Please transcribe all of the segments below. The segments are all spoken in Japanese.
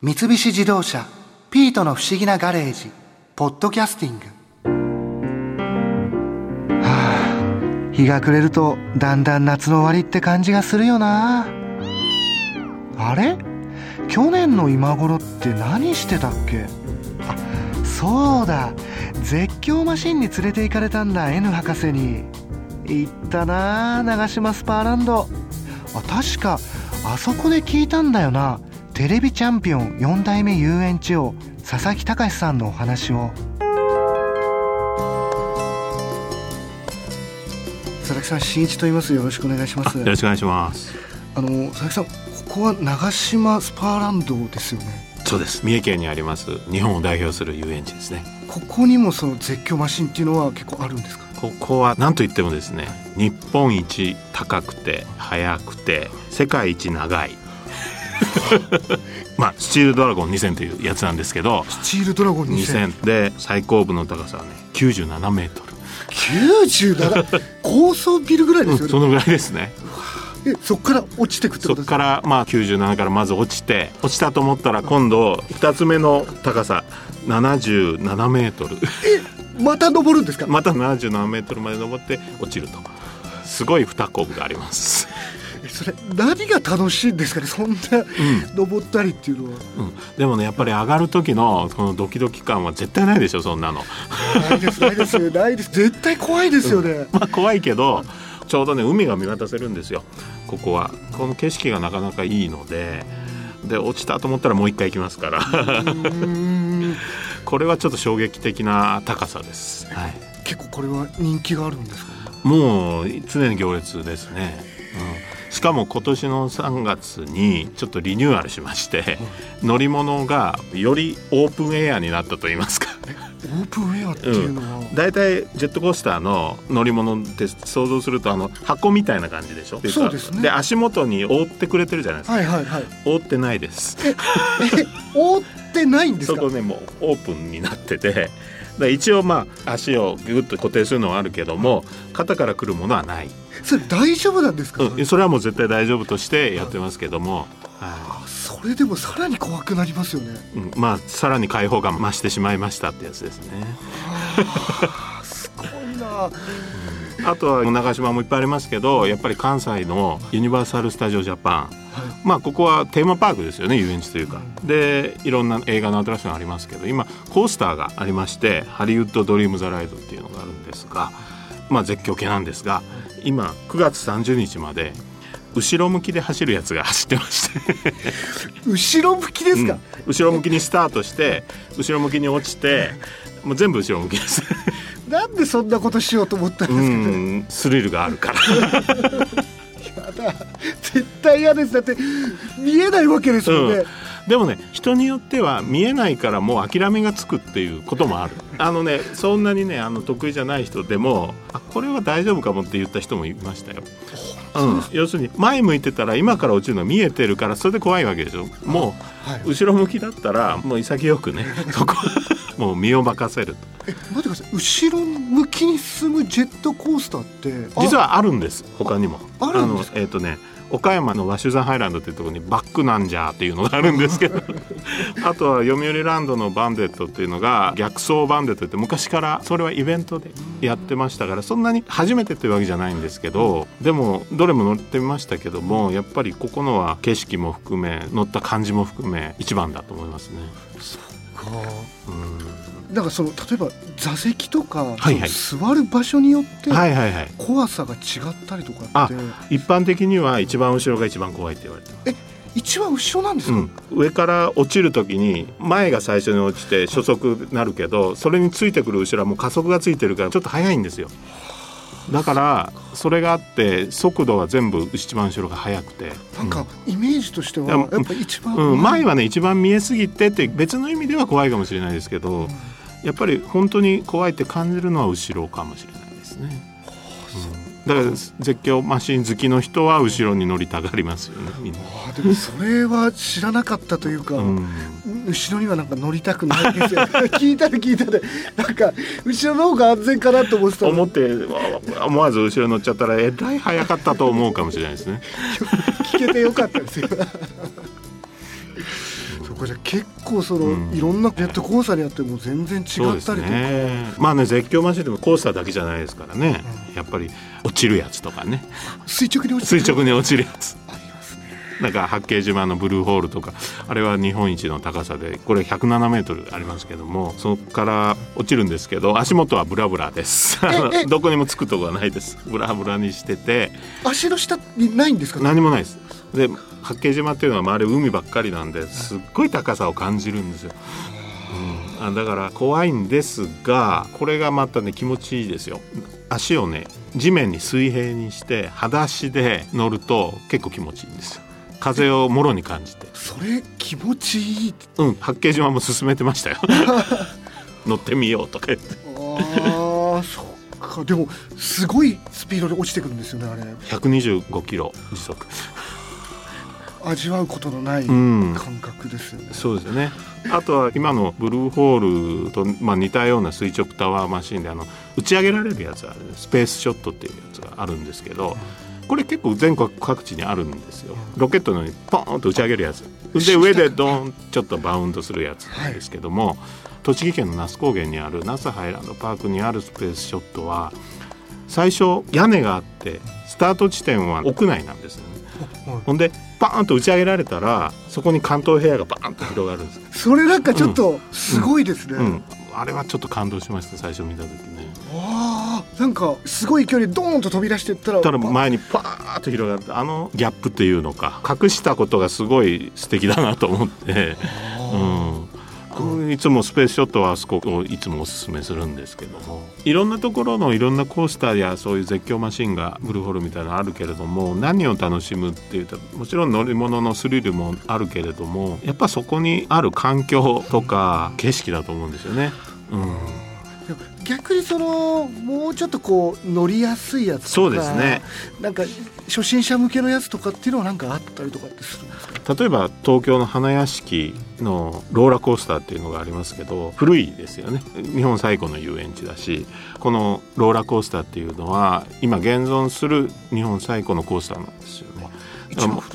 三菱自動車「ピートの不思議なガレージ」「ポッドキャスティング」はあ日が暮れるとだんだん夏の終わりって感じがするよな。あれ？去年の今頃って何してたっけ？あそうだ。絶叫マシンに連れて行かれたんだ N 博士に。行ったな長島スパーランド。あ確かあそこで聞いたんだよな。テレビチャンピオン4代目遊園地王佐々木隆さんのお話を。佐々木さん新一と言います。よろしくお願いします。よろしくお願いします。あの佐々木さんここは長島スパーランドですよね。そうです。三重県にあります。日本を代表する遊園地ですね。ここにもその絶叫マシンっていうのは結構あるんですか？ここは何と言ってもですね日本一高くて速くて世界一長いまあスチールドラゴン2000というやつなんですけど。スチールドラゴン2000 2000で最高部の高さはね97メートル、97高層ビルぐらいですよね、そのぐらいですね。えそこから落ちてくってそことですか？こからまあ97からまず落ちて落ちたと思ったら今度2つ目の高さ77メートル。また登るんですか？また77メートルまで登って落ちると。すごい二コブがあります、えそれ何が楽しいんですかね？そんな登ったりっていうのは、うん、でもねやっぱり上がる時のこのドキドキ感は絶対ないでしょそんなの。ないですないです。ないです。絶対怖いですよね、まあ怖いけどちょうどね海が見渡せるんですよ。ここは。この景色がなかなかいいので。で落ちたと思ったらもう一回行きますから。これはちょっと衝撃的な高さです、はい、結構これは人気があるんですか？もう常に行列ですね、うん、しかも今年の3月にちょっとリニューアルしまして乗り物がよりオープンエアになったと言いますか。オープンエアっていうのは、大体ジェットコースターの乗り物って想像するとあの箱みたいな感じでしょ？そうですね。で足元に覆ってくれてるじゃないですか、はいはいはい。覆ってないです。え覆ってないんですか？そこねもうオープンになっててで一応まあ足をギュッと固定するのはあるけども肩から来るものはない、それ大丈夫なんですか、うん、それはもう絶対大丈夫としてやってますけども、はあそれでもさらに怖くなりますよね。いうん、まあさらに開放感増してしまいましたってやつですね。すごいな。あとは長島もいっぱいありますけどやっぱり関西のユニバーサル・スタジオ・ジャパンまあここはテーマパークですよね遊園地というか。でいろんな映画のアトラクションありますけど今コースターがありましてハリウッド・ドリーム・ザ・ライドっていうのがあるんですがまあ絶叫系なんですが今9月30日まで後ろ向きで走るやつが走ってまして、後ろ向きですか、うん。後ろ向きにスタートして後ろ向きに落ちてもう全部後ろ向きです。なんでそんなことしようと思ったんうですかね、ん。スリルがあるから絶対嫌です。だって見えないわけですもんね、でもね人によっては見えないからもう諦めがつくっていうこともある。あのねそんなにねあの得意じゃない人でもあこれは大丈夫かもって言った人もいましたよ、うん、要するに前向いてたら今から落ちるの見えてるからそれで怖いわけでしょ。もはい。う後ろ向きだったらもう潔くねそこはもう身を任せると。え待ってください。後ろ向きに進むジェットコースターってあ実はあるんです他にも。ああるんですのえっ、とね岡山の和酒山ハイランドっていうところにバックなんじゃっていうのがあるんですけど。あとは読売ランドのバンデットっていうのが逆走バンデットって昔からそれはイベントでやってましたからそんなに初めてというわけじゃないんですけどでもどれも乗ってみましたけどもやっぱりここのは景色も含め乗った感じも含め一番だと思いますね。かうん。だからその例えば座席とか、はいはい。座る場所によってはいはいはい。怖さが違ったりとかって、一般的には一番後ろが一番怖いって言われてます。一番後ろなんですか、うん、上から落ちる時に前が最初に落ちて初速なるけどそれについてくる後ろはもう加速がついてるからちょっと速いんですよだからそれがあって速度は全部一番後ろが速くて。なんかイメージとしてはいややっぱ一番、うん、前はね一番見えすぎてって別の意味では怖いかもしれないですけどやっぱり本当に怖いって感じるのは後ろかもしれないですね。うんだから絶叫マシン好きの人は後ろに乗りたがりますよねみんな。あでもそれは知らなかったというか、うん後ろにはなんか乗りたくないですよ 聞いたで聞いたでなんか後ろの方が安全かなと思ってたの思ってわ思わず後ろに乗っちゃったらえらい早かったと思うかもしれないですね。聞けてよかったですよそっかじゃあ結構その、うん。いろんなジェットコースターによっても全然違ったりとか、ね。まあね絶叫マシンでもコースターだけじゃないですからね、やっぱり落ちるやつとかね。垂直に落ちて垂直に落ちるやつなんか八景島のブルーホールとかあれは日本一の高さでこれ107メートルありますけどもそこから落ちるんですけど足元はブラブラです。どこにもつくとこはないです。ブラブラにしてて。足の下にないんですか？何もないです。で八景島っていうのは周り海ばっかりなんですっごい高さを感じるんですよ、うん、あだから怖いんですがこれがまたね気持ちいいですよ。足をね地面に水平にして裸足で乗ると結構気持ちいいんですよ風をもろに感じて。それ気持ちいいうん八景島も勧めてましたよ。乗ってみようとか言って。ああそっか。でもすごいスピードで落ちてくるんですよねあれ。125キロ時速。味わうことのないうん。感覚ですよね、そうですよね。あとは今のブルーホールと、まあ、似たような垂直タワーマシンであの打ち上げられるやつある。スペースショットっていうやつがあるんですけどこれ結構全国各地にあるんですよ。ロケットのようにポーンと打ち上げるやつ。で上でドーンちょっとバウンドするやつなんですけども、栃木県の那須高原にある那須ハイランドパークにあるスペースショットは最初屋根があってスタート地点は屋内なんですよね。はい。ほんでバーンと打ち上げられたらそこに関東平野がバーンと広がるんです、それなんかちょっとすごいですね、うん、あれはちょっと感動しました最初見た時ねなんかすごい勢いでドーンと飛び出してったらただ前にパーッと広がってあのギャップっていうのか隠したことがすごい素敵だなと思って、うん、いつもスペースショットはあそこをいつもおすすめするんですけども。いろんなところのいろんなコースターやそういう絶叫マシンがブルーホールみたいなのあるけれども何を楽しむっていうともちろん乗り物のスリルもあるけれどもやっぱそこにある環境とか景色だと思うんですよね。うん逆にそのもうちょっとこう乗りやすいやつとかそうですね。なんか初心者向けのやつとかっていうのはなんかあったりとかってするんですか？例えば東京の花屋敷のローラーコースターっていうのがありますけど古いですよね。日本最古の遊園地だしこのローラーコースターっていうのは今現存する日本最古のコースターなんですよね。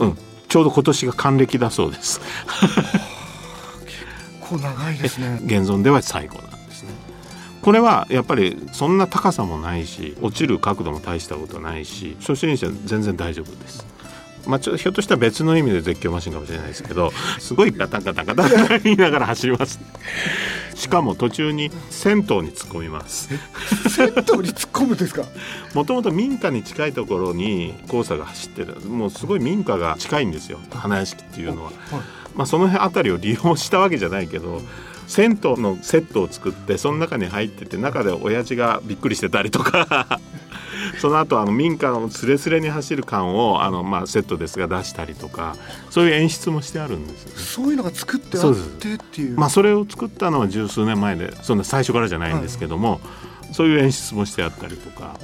ううん、ちょうど今年が還暦だそうです。こう長いですね。現存では最古これはやっぱりそんな高さもないし落ちる角度も大したことないし初心者全然大丈夫です。まあ、ちょひょっとしたら別の意味で絶叫マシンかもしれないですけどすごいガタンガタンガタンガタン言いながら走りますしかも途中に銭湯に突っ込みます銭湯に突っ込むんですかもともと民家に近いところに黄砂が走ってるもうすごい民家が近いんですよ花屋敷っていうのは、はいまあ、その辺りを利用したわけじゃないけど銭湯のセットを作ってその中に入ってて中で親父がびっくりしてたりとか。その後あの民家のスレスレに走る感をあの、まあ、セットですが出したりとか。そういう演出もしてあるんですね。そういうのが作ってあっそうですてっていう。まあ、それを作ったのは十数年前でそんな最初からじゃないんですけども、そういう演出もしてあったりとか、あ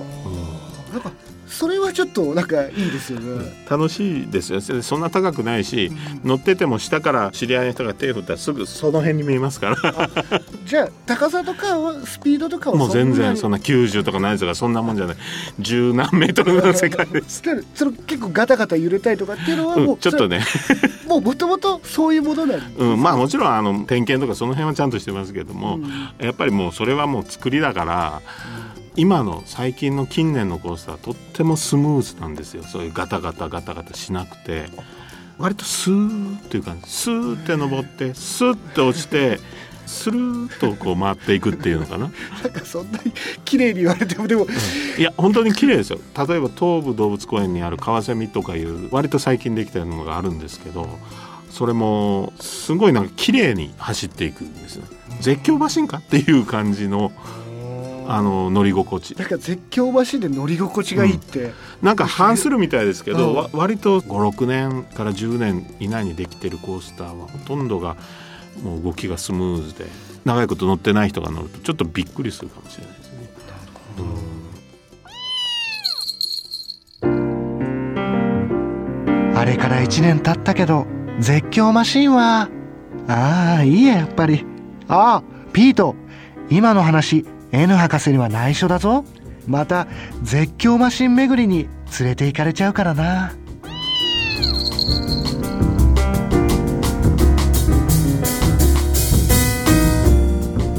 ーなんかそれはちょっとなんかいいですよね、楽しいですよ。そんな高くないし、乗ってても下から知り合いの人が手を振ったらすぐその辺に見えますから。じゃあ高さとかはスピードとかはもう全然なそんな90とか何とかそんなもんじゃない。十何メートルの世界です。その結構ガタガタ揺れたりとかっていうのはもう、うん、ちょっとね、もうもともとそういうものなんですうん、まあもちろんあの点検とかその辺はちゃんとしてますけども、うん。やっぱりもうそれはもう作りだから、今の最近の近年のコースはとってもスムーズなんですよ。そういうガタガタガタガタしなくて。割とスーっていう感じ。スーって登ってスーって落ちてスルーッとこう回っていくっていうのかな。なんかそんなに綺麗に言われてもでも、いや本当に綺麗ですよ。例えば東武動物公園にあるカワセミとかいう割と最近できたのがあるんですけどそれもすごいなんか綺麗に走っていくんですよ。絶叫マシンかっていう感じのあの乗り心地。なんか絶叫マシンで乗り心地がいいって、なんか反するみたいですけど、うん。わ割と56年から10年以内にできてるコースターはほとんどがもう動きがスムーズで長いこと乗ってない人が乗るとちょっとびっくりするかもしれないですね。うん。あれから1年経ったけど絶叫マシンはああいいややっぱり。ああピート今の話 N 博士には内緒だぞ。また絶叫マシン巡りに連れて行かれちゃうからな。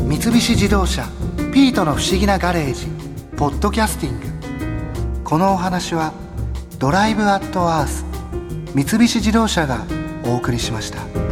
三菱自動車「ピートの不思議なガレージ」ポッドキャスティング。このお話は「ドライブ・アット・アース」三菱自動車がお送りしました。